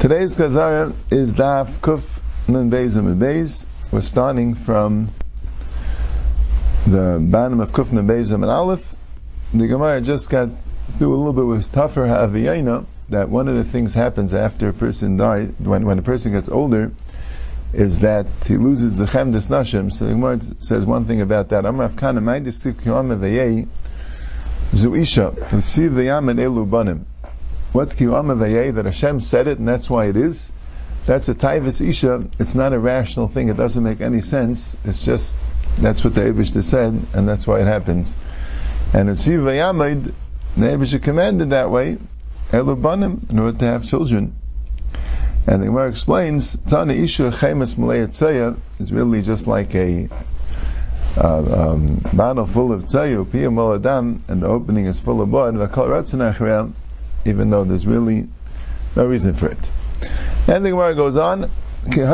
Today's Chazara is Daf Kuf Nun Beis and Beis. We're starting from the bottom of Kuf Nun Beis and Aleph. The Gemara just got through a little bit with tougher Haviyana that one of the things happens after a person dies, when, when a person gets older, is that he loses the Chemdes Nashim. So the Gemara says one thing about that. Amrav Kana Kiyam Vayei Zuisha Tziv Vayam and Elu Banim. What's Kiyama Vayeh? That Hashem said it and that's why it is. That's a Taivas Isha. It's not a rational thing. It doesn't make any sense. It's just, that's what the Abishta said and that's why it happens. And it's Vayamid, the Abishta commanded that way, Elubanim, in order to have children. And the Gemara explains, Tana Isha Chemes Malay is really just like a uh, um, bottle full of tzayu, piyam adam, and the opening is full of blood, even though there's really no reason for it. And the Gemara goes on, we're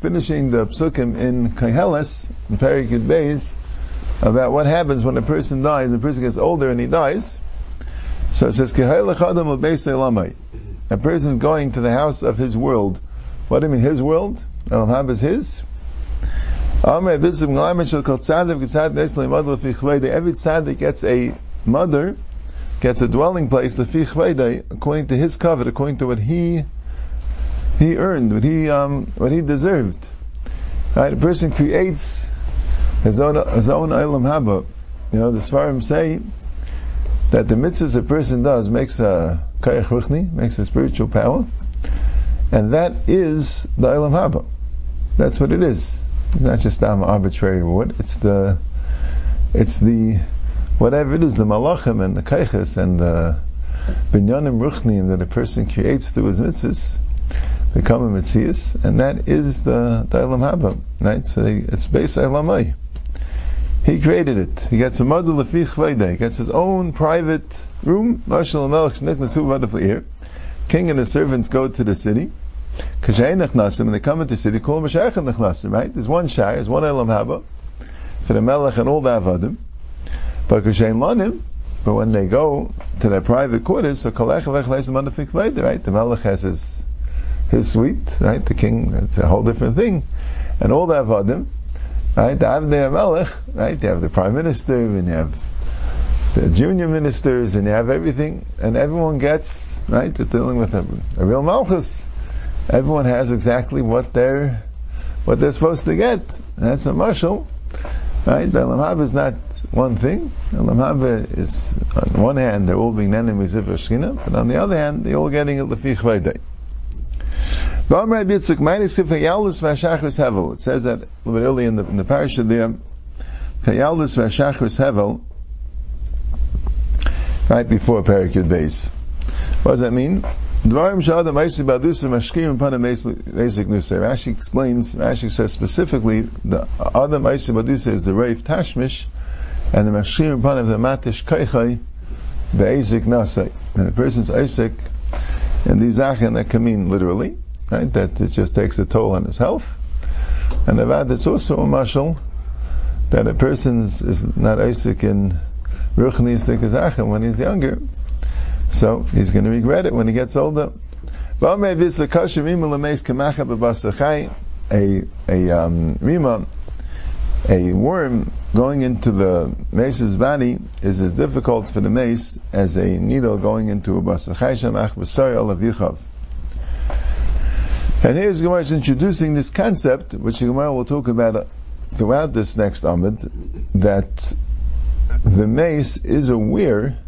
finishing the psukim in Keheles, in Perikid Beis, about what happens when a person dies, the person gets older and he dies. So it says, a person is going to the house of his world. What do you mean, his world? Elam is his? Every tzaddik gets a mother gets a dwelling place, according to his covet, according to what he he earned, what he um, what he deserved. Right? A person creates his own his own ilam haba. You know, the Svarim say that the mitzvahs a person does makes a kayach ruchni, makes a spiritual power, and that is the ilam haba. That's what it is. It's not just some arbitrary reward. It's the it's the whatever it is, the malachim and the kaiches and the binyanim ruchnim that a person creates through his mitzvahs become a mitzias, and that is the Dailam Haba, right? So they, it's based Elamai. He created it. He gets a mother lefich vayde. He gets his own private room. King and his servants go to the city. When they come into the city, right? There's one shire, there's one Elam Haba for the Melech and all the Avadim. But but when they go to their private quarters, so right? The Melech has his his suite, right? The king, it's a whole different thing. And all the Avadim, right? They have The Melech, right? They have the prime minister, and you have the junior ministers, and they have everything, and everyone gets, right? They're dealing with a, a real Malchus. Everyone has exactly what they're, what they're supposed to get. That's a marshal. Right? The Elam is not one thing. Elam is, on one hand, they're all being enemies of Shechina, but on the other hand, they're all getting it Lefi Chvaydei. It says that a little bit early in the, in the parasha there, right before Parakid base. What does that mean? Rashi explains, Rashi says specifically, the Adam Aisi Badusa is the Reif Tashmish, and the Mashkim upon of the Matish Kaichai, Be'ezik Nasai. And a person's Isaac, and these Achan that can mean literally, right, that it just takes a toll on his health. And Avad, it's also a mashal, that a person is not Isaac in Ruchni Istik when he's younger, so he's going to regret it when he gets older. A a um, rima, a worm going into the mace's body is as difficult for the mace as a needle going into a basachai. And here's Gemara is introducing this concept, which Gemara will talk about throughout this next Amid, that the mace is aware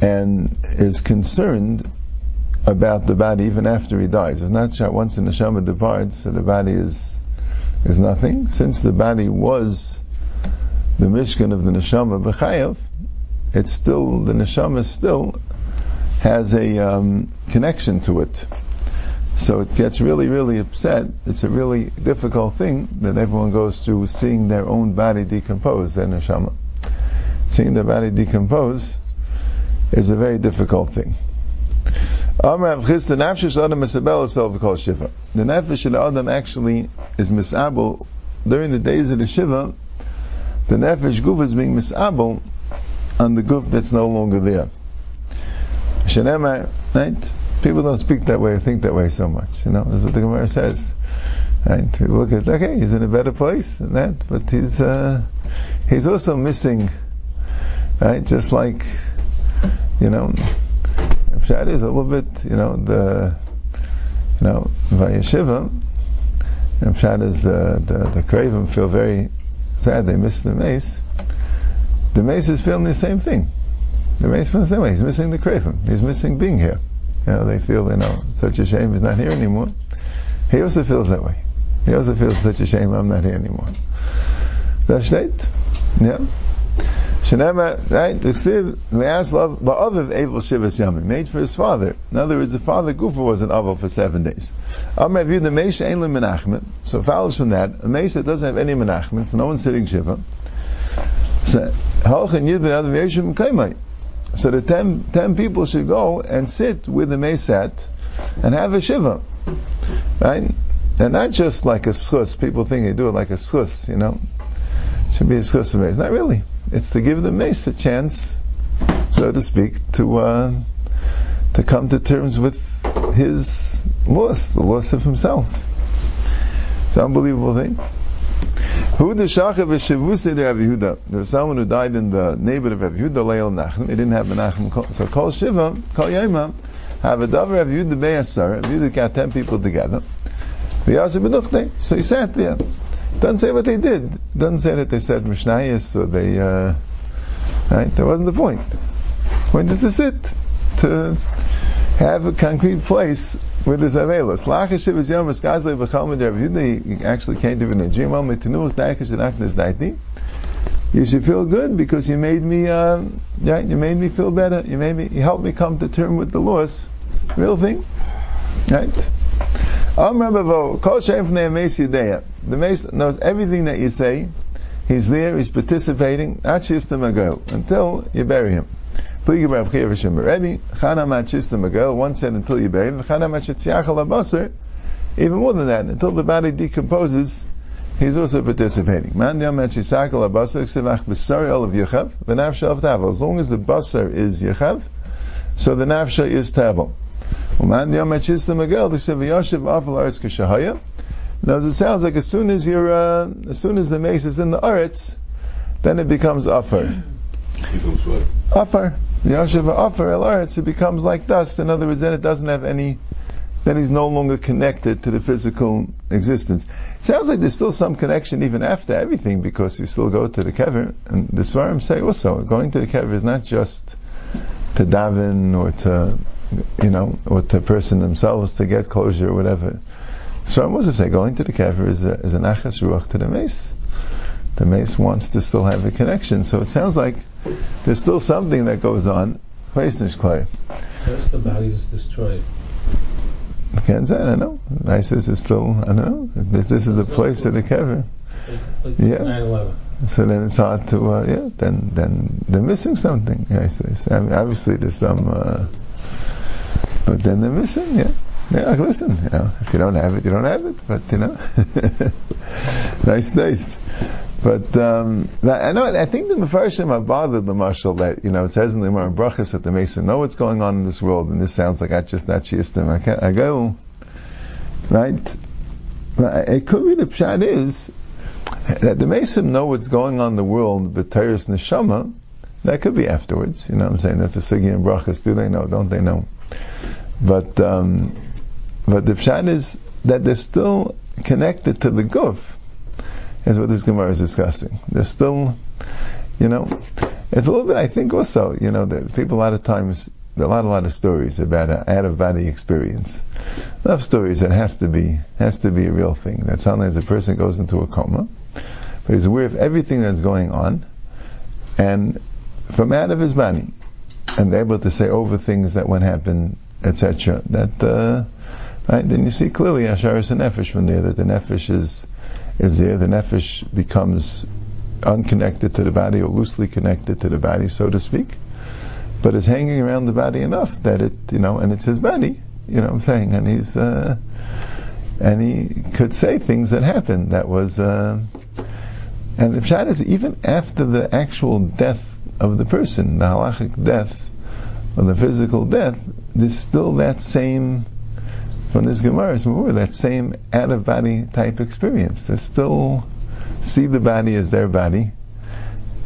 and is concerned about the body even after he dies. It's not that once the neshama departs, so the body is is nothing. Since the body was the mishkan of the neshama b'chayav, it's still the neshama still has a um, connection to it. So it gets really, really upset. It's a really difficult thing that everyone goes through seeing their own body decompose, their neshama. Seeing their body decompose is a very difficult thing. The nefesh of adam actually is misabel during the days of the shiva. The nefesh guf is being misabel on the guf that's no longer there. Right? People don't speak that way think that way so much. You know, that's what the Gemara says. Right? We look at okay, he's in a better place than that, but he's uh, he's also missing, right? Just like you know, Pshat is a little bit, you know, the you know, Vayeshiva, and Pshat is the the the Craven feel very sad they missed the mace. The mace is feeling the same thing. The mace feels the same way. He's missing the Craven. He's missing being here. You know, they feel, you know, such a shame he's not here anymore. He also feels that way. He also feels such a shame I'm not here anymore. That's state. Yeah. Shenema, right? The love, La'aviv Evel Shivas Yamim, made for his father. In other words, the father Gufa was an Avel for seven days. Am Rav the Menachmet, so follows from that, a Meisha doesn't have any Menachmet, so no one's sitting Shiva. So, Halchin Yid Adam Yeshim Kaimai. So the ten, ten people should go and sit with the Mesat and have a Shiva. Right? And not just like a schus. People think they do it like a schus, you know. It should be a schus of mace. Not really. It's to give the mace a chance, so to speak, to uh, to come to terms with his loss, the loss of himself. It's an unbelievable thing. There was someone who died in the neighborhood of Rav Yehuda Leil Nachem. He didn't have Menachem. So Kol Shiva, Kol Yema, have a davar Rav Yehuda Beyasar. Rav Yehuda got ten people together. So he sat there. Doesn't say what they did. Doesn't say that they said Mishnayis or they, uh, right? That wasn't the point. The point is to sit, to have a concrete place with his avelos. Lachashiv is yom eskazle v'chalmid Rav He actually came to in a dream. Metinuch daikash denachnes daiti. You should feel good because you made me, uh, right? You made me feel better. You made me, you helped me come to term with the loss. Real thing, right? The mace knows everything that you say. He's there, he's participating, until you bury him. One said until you bury him, even more than that, until the body decomposes, he's also participating. As long as the basar is yechav, so the nafsha is tabel. Now it sounds like as soon as you're, uh, as soon as the mace is in the aretz, then it becomes afar. Afar. The Yashiv Afar El it becomes like dust. In other words, then it doesn't have any, then he's no longer connected to the physical existence. It sounds like there's still some connection even after everything, because you still go to the kever, and the Svarim say also, going to the kever is not just to daven or to you know, with the person themselves to get closure or whatever. So I was to say, going to the kever is, a, is an achas ruach to the mace. The mace wants to still have a connection. So it sounds like there's still something that goes on. Where's the body is destroyed? I can't say, I don't know. ISIS is still, I don't know. This, this is the place of the kever. Like yeah. So then it's hard to, uh, yeah, then, then they're missing something, ISIS. I mean, obviously there's some, uh, but then they're missing, yeah. Yeah, listen, you know, if you don't have it, you don't have it. But you know, nice, nice. But um, I know. I think the Mefarshim have bothered the marshal that you know it says in the Gemara Brachas that the Mason know what's going on in this world, and this sounds like I just not shiistim. I can't. I go right. It could be the pshat is that the Mason know what's going on in the world, but Teres neshama. That could be afterwards. You know what I'm saying? That's a sugi and brachas. Do they know? Don't they know? But um, but the pshat is that they're still connected to the guf, is what this Gemara is discussing. They're still, you know, it's a little bit. I think also, you know, that people a lot of times a lot, a lot of stories about an out of body experience. Enough stories that has to be has to be a real thing. That sometimes a person goes into a coma, but he's aware of everything that's going on, and from out of his body, and they're able to say over things that went happen etc. That uh, right? Then you see clearly Asharis and Nefesh from there that the Nefesh is is there. The Nefesh becomes unconnected to the body or loosely connected to the body, so to speak, but it's hanging around the body enough that it you know, and it's his body. You know what I'm saying? And he's uh, and he could say things that happened that was. Uh, and the pshat is even after the actual death of the person, the halachic death or the physical death, there's still that same, from this Gemara, it's more that same out of body type experience. They still see the body as their body,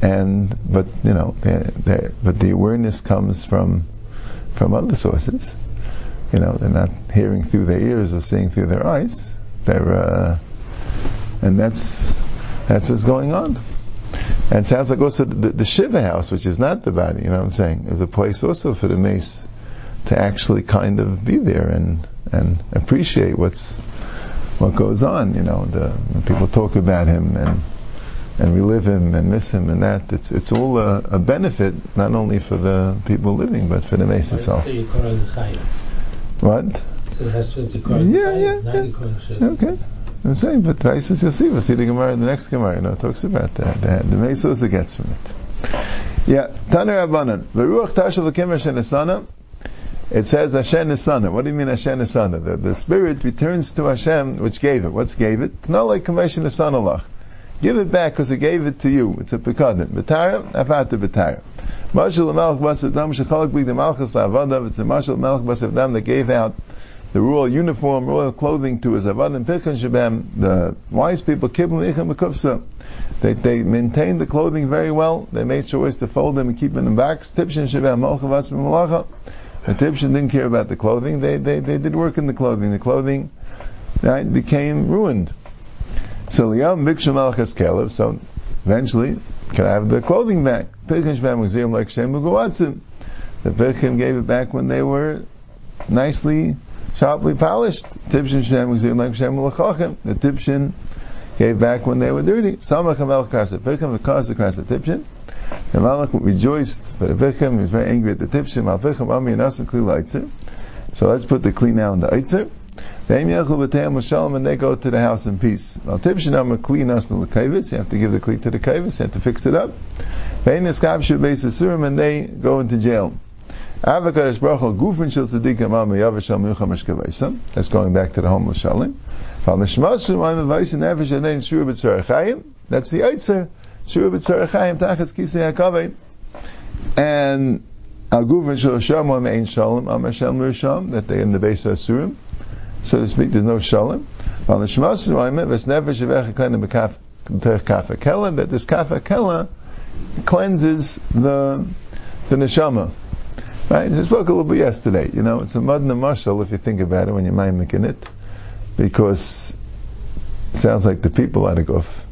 and but you know, they're, they're, but the awareness comes from from other sources. You know, they're not hearing through their ears or seeing through their eyes. They're, uh, and that's that's what's going on. And it sounds like also the, the Shiva house, which is not the body, you know what I'm saying, is a place also for the mace to actually kind of be there and and appreciate what's what goes on. You know, the, when people talk about him and and relive him and miss him and that, it's it's all a, a benefit not only for the people living but for the mace itself. What? So it has to be Yeah, yeah, yeah. Okay. I'm saying, but Taisus you'll see, the Gemara, the next Gemara, you know, talks about that. The, the Mesa also gets from it. Yeah, Taner Rabbanan. Veruach Tashav Hashem Nesana. It says Hashem Nesana. What do you mean Hashem Nesana? The, the spirit returns to Hashem, which gave it. What's gave it? Not like Kamesh Nesana Lach. Give it back because it gave it to you. It's a pekadin. Betara, afata betara. Mashal Malach Basav Dam Shechalak Big the Malchus Lavadav. It's a Mashal Malach Basav Dam that gave out the royal uniform, royal clothing to his Avadim Pirkan Shabam, the wise people, Kibbum Ichem Mekufsa. They, they maintained the clothing very well. They made sure to fold them and keep them in box. Tipshin Shabam, Malchavas Malacha. The Tipshin didn't care about the clothing. They, they, they did work in the clothing. The clothing right, became ruined. So Liyam Miksha Malchas Kelev, so eventually, can I have the clothing back? The Pirkan gave it back when they were nicely sharply polished. The Tipshin gave back when they were dirty. Samach Krasa Pirkim, because the Krasa Tipshin. The Malach rejoiced the Pirkim, he was very angry at the Tipshin. Mal Pirkim Ami and Asan Kli. So let's put the Kli now in the Eitzer. Ve'im Yechel B'Teim L'Shalom, and they go to the house in peace. Mal Tipshin Am Kli Nasan L'Kavis, you have to give the Kli to the Kavis, you have to fix it up. Ve'im Eskav Shu Beis Asurim, and they go into jail. Avakadosh Baruch Hu Gufin Shel Tzadikim Am Yavashal Milcham Eshkavaysim. That's going back to the homeless Shalim. That's the Eitzer. And Aguvin Shalom Shalom. That they in the base of Surim. So to speak, there's no Shalom. Falnishmasim Am Ves Nefesh Avech Klein B'Kaf Kafa Kela. That this Kafa Kela cleanses the the neshama. Right? I spoke a little bit yesterday. You know, it's a mud mushal if you think about it when you're mimicking it, because it sounds like the people are the guf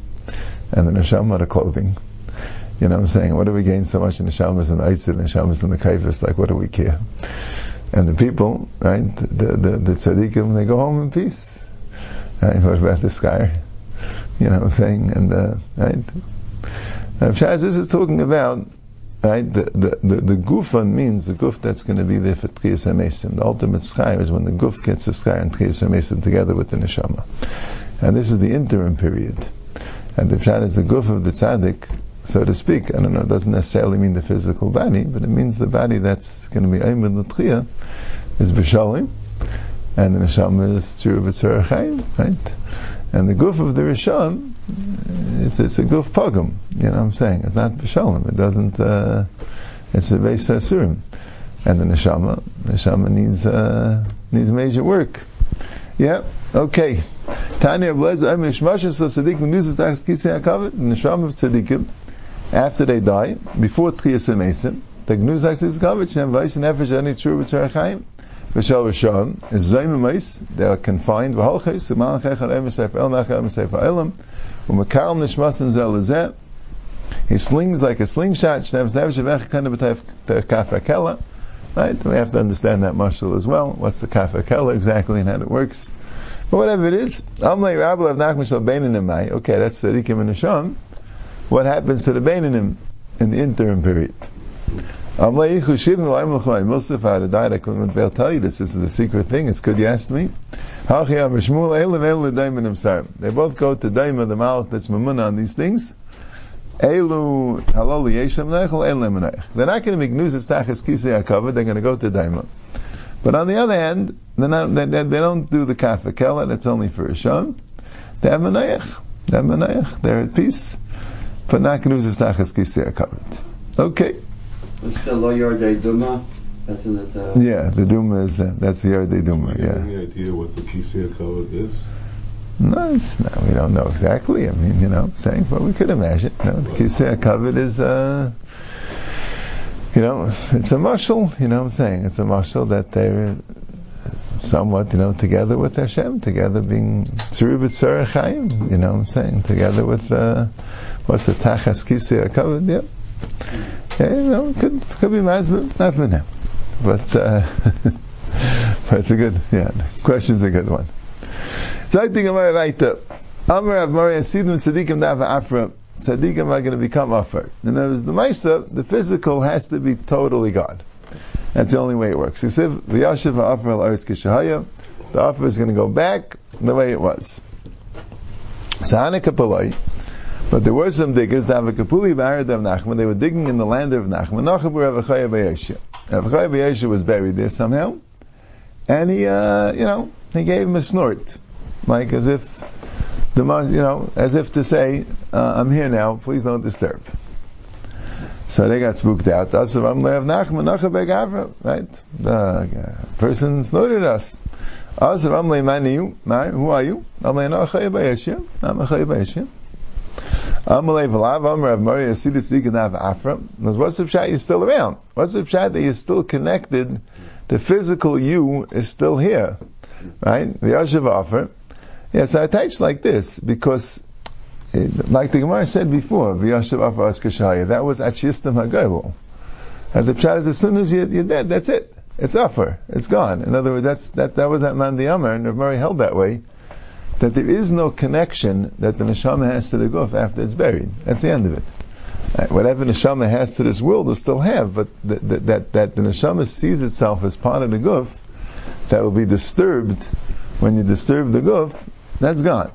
and the neshama the clothing. You know what I'm saying? What do we gain so much in the shamas and the eitzir and the shamas and the kaifas? Like, what do we care? And the people, right, the, the, the tzaddikim, they go home in peace. Right? What about this guy? You know what I'm saying? And, uh, right? Now, Shaz, is talking about Right? The, the, the, the gufan means the guf that's going to be there for Tchiyas HaMesim. The ultimate sky is when the guf gets the sky and Tchiyas HaMesim together with the neshama. And this is the interim period. And the pshat is the guf of the tzaddik, so to speak. I don't know, it doesn't necessarily mean the physical body, but it means the body that's going to be aimed the Tchiyah is B'shalim, and the neshama is Tzur B'tzur right? And the guf of the Rishon it's it's a guf pogum. You know what I'm saying? It's not b'shalom. It doesn't. Uh, it's a base asurim, and the neshama neshama needs uh, needs major work. Yeah. Okay. Tanya Blazer. I mean, Shmasha so tzaddik news tachas kisei hakavet. Neshama of tzaddikim after they die before tchiyas emesim. The gnuz tachas kavet shem vayis nefesh ani tzur b'tzarachayim. V'shal v'sham is zayim They are confined. V'halchis. V'malach echad emes el nachad emes elam. He slings like a slingshot. Right? We have to understand that marshal as well. What's the kafakela exactly and how it works. But whatever it is, okay, that's the Tzadikim and Nisham. What happens to the Beinanim in the interim period? Out of died, I couldn't tell you this. This is a secret thing. It's good you asked me. They both go to Daima, the Malach that's Mamuna on these things. They're not going to make news of stachas kisei hakavod. They're going to go to Daima. But on the other hand, not, they, they, don't do the kafakela. That's only for a shon. They have menayach. They have menayach. They're at peace. But not going to use stachas kisei hakavod. Okay. What's the lawyer they do That's in that. Uh, Yeah, the Duma is that. That's the Yardei Duma. Do you have Yeah. any idea what the Kisei Kavod is? No, it's no, we don't know exactly. I mean, you know, saying, but we could imagine. You know, the Kisei Kavod is, uh, you know, it's a marshal. You know, what I'm saying it's a marshal that they're somewhat, you know, together with Hashem, together being Tzuru B'Tzara Chaim. You know, what I'm saying together with uh, what's the Tachas Kisei Kavod? Yeah. Yeah, you know, could could be Mazbah, not for now, but uh, but it's a good, yeah. Question's a good one. So I think I'm right up. Amar Rav Mari Asidim Tzadikim Dava Afra. Tzadikim are going to become Afar. In other words, the Maisa, the physical has to be totally gone. That's the only way it works. Aretz kishahaya. The Afar is going to go back the way it was. So. But there were some diggers. They were digging in the land of Nachman. Nachman was buried there somehow. And he, uh, you know, he gave him a snort. Like as if, the, you know, as if to say, uh, I'm here now, please don't disturb. So they got spooked out. Asav Amlev Nachman Nachman Begavra, right? The uh, person snorted us. Asav Amle Maniyu, who are you? Amle Nachay B'Yeshia. I'm a Chay B'Yeshia. Amalei Valav Amar of Maria Sidis Ikanav Afra. What's the pshat? You're still around. What's the pshat that you're still connected? The physical you is still here, right? The Yashav Afra. Yeah, so I attached like this because, like the Gemara said before, the Yashav Afra Askashaya. That was Achistam Hagaylo. And the pshat is as soon as you're, you're dead, that's it. It's offer. It's gone. In other words, that's that that was that man the Amar, and Rav Mari held that way that there is no connection that the neshama has to the guf after it's buried. That's the end of it. Uh, Whatever neshama has to this world, will still have, but that, that, that, that the neshama sees itself as part of the guf, that will be disturbed when you disturb the guf, that's gone.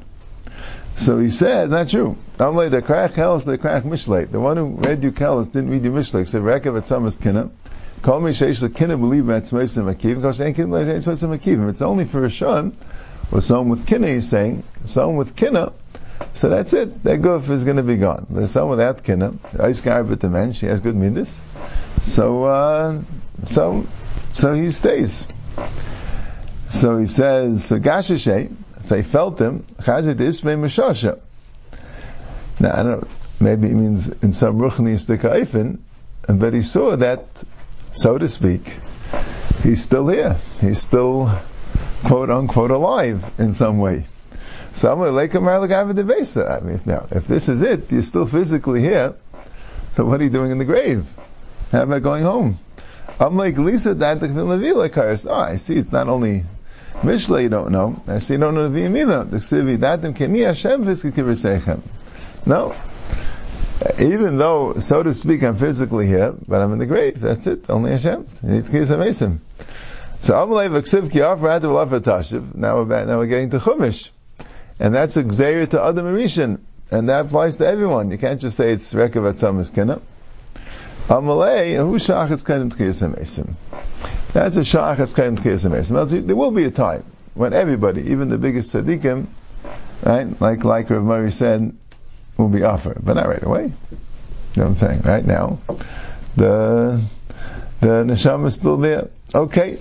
So he said, not true. Amalei, the crack helis, the crack mishleit. The one who read you kelis didn't read you mishleit. Said, rekav etzamas kina. Call me sheish lekina believe etzmeisim akivim. Kol shein kin etzmeisim akivim. It's only for a shun, or someone with kina, he's saying, someone with kina, so that's it. That guf is going to be gone. But someone without kina, ice with the man, she has good midas. So, uh, so, so he stays. So he says, so Gashishay, so he felt him, Chazit Ismay Meshasha. Now, I don't know, maybe it means in some Ruchni Istika'ifin, but he saw that, so to speak, he's still here. He's still, quote unquote, alive in some way. So I'm like I mean, now, if this is it, you're still physically here, so what are you doing in the grave? How about going home? I'm like Lisa that Oh, I see it's not only Mishle you don't know. I see you don't know the V'yamina. The datim keni Hashem v'skikiv No. Even though, so to speak, I'm physically here, but I'm in the grave. That's it. Only Hashem's. So Amalei v'ksiv ki af ra'at v'laf tashiv. Now we're now we're getting to Chumash. And that's a gzeir to Adam and And that applies to everyone. You can't just say it's Rekav Atzamas Kina. Amalei, who shachas kadim tkiyas. That's a amesim. There will be a time when everybody, even the biggest tzaddikim, right, like like Rav Mari said, will be offered, but not right away. You know what I'm saying? Right now, the the neshama is still there. Okay.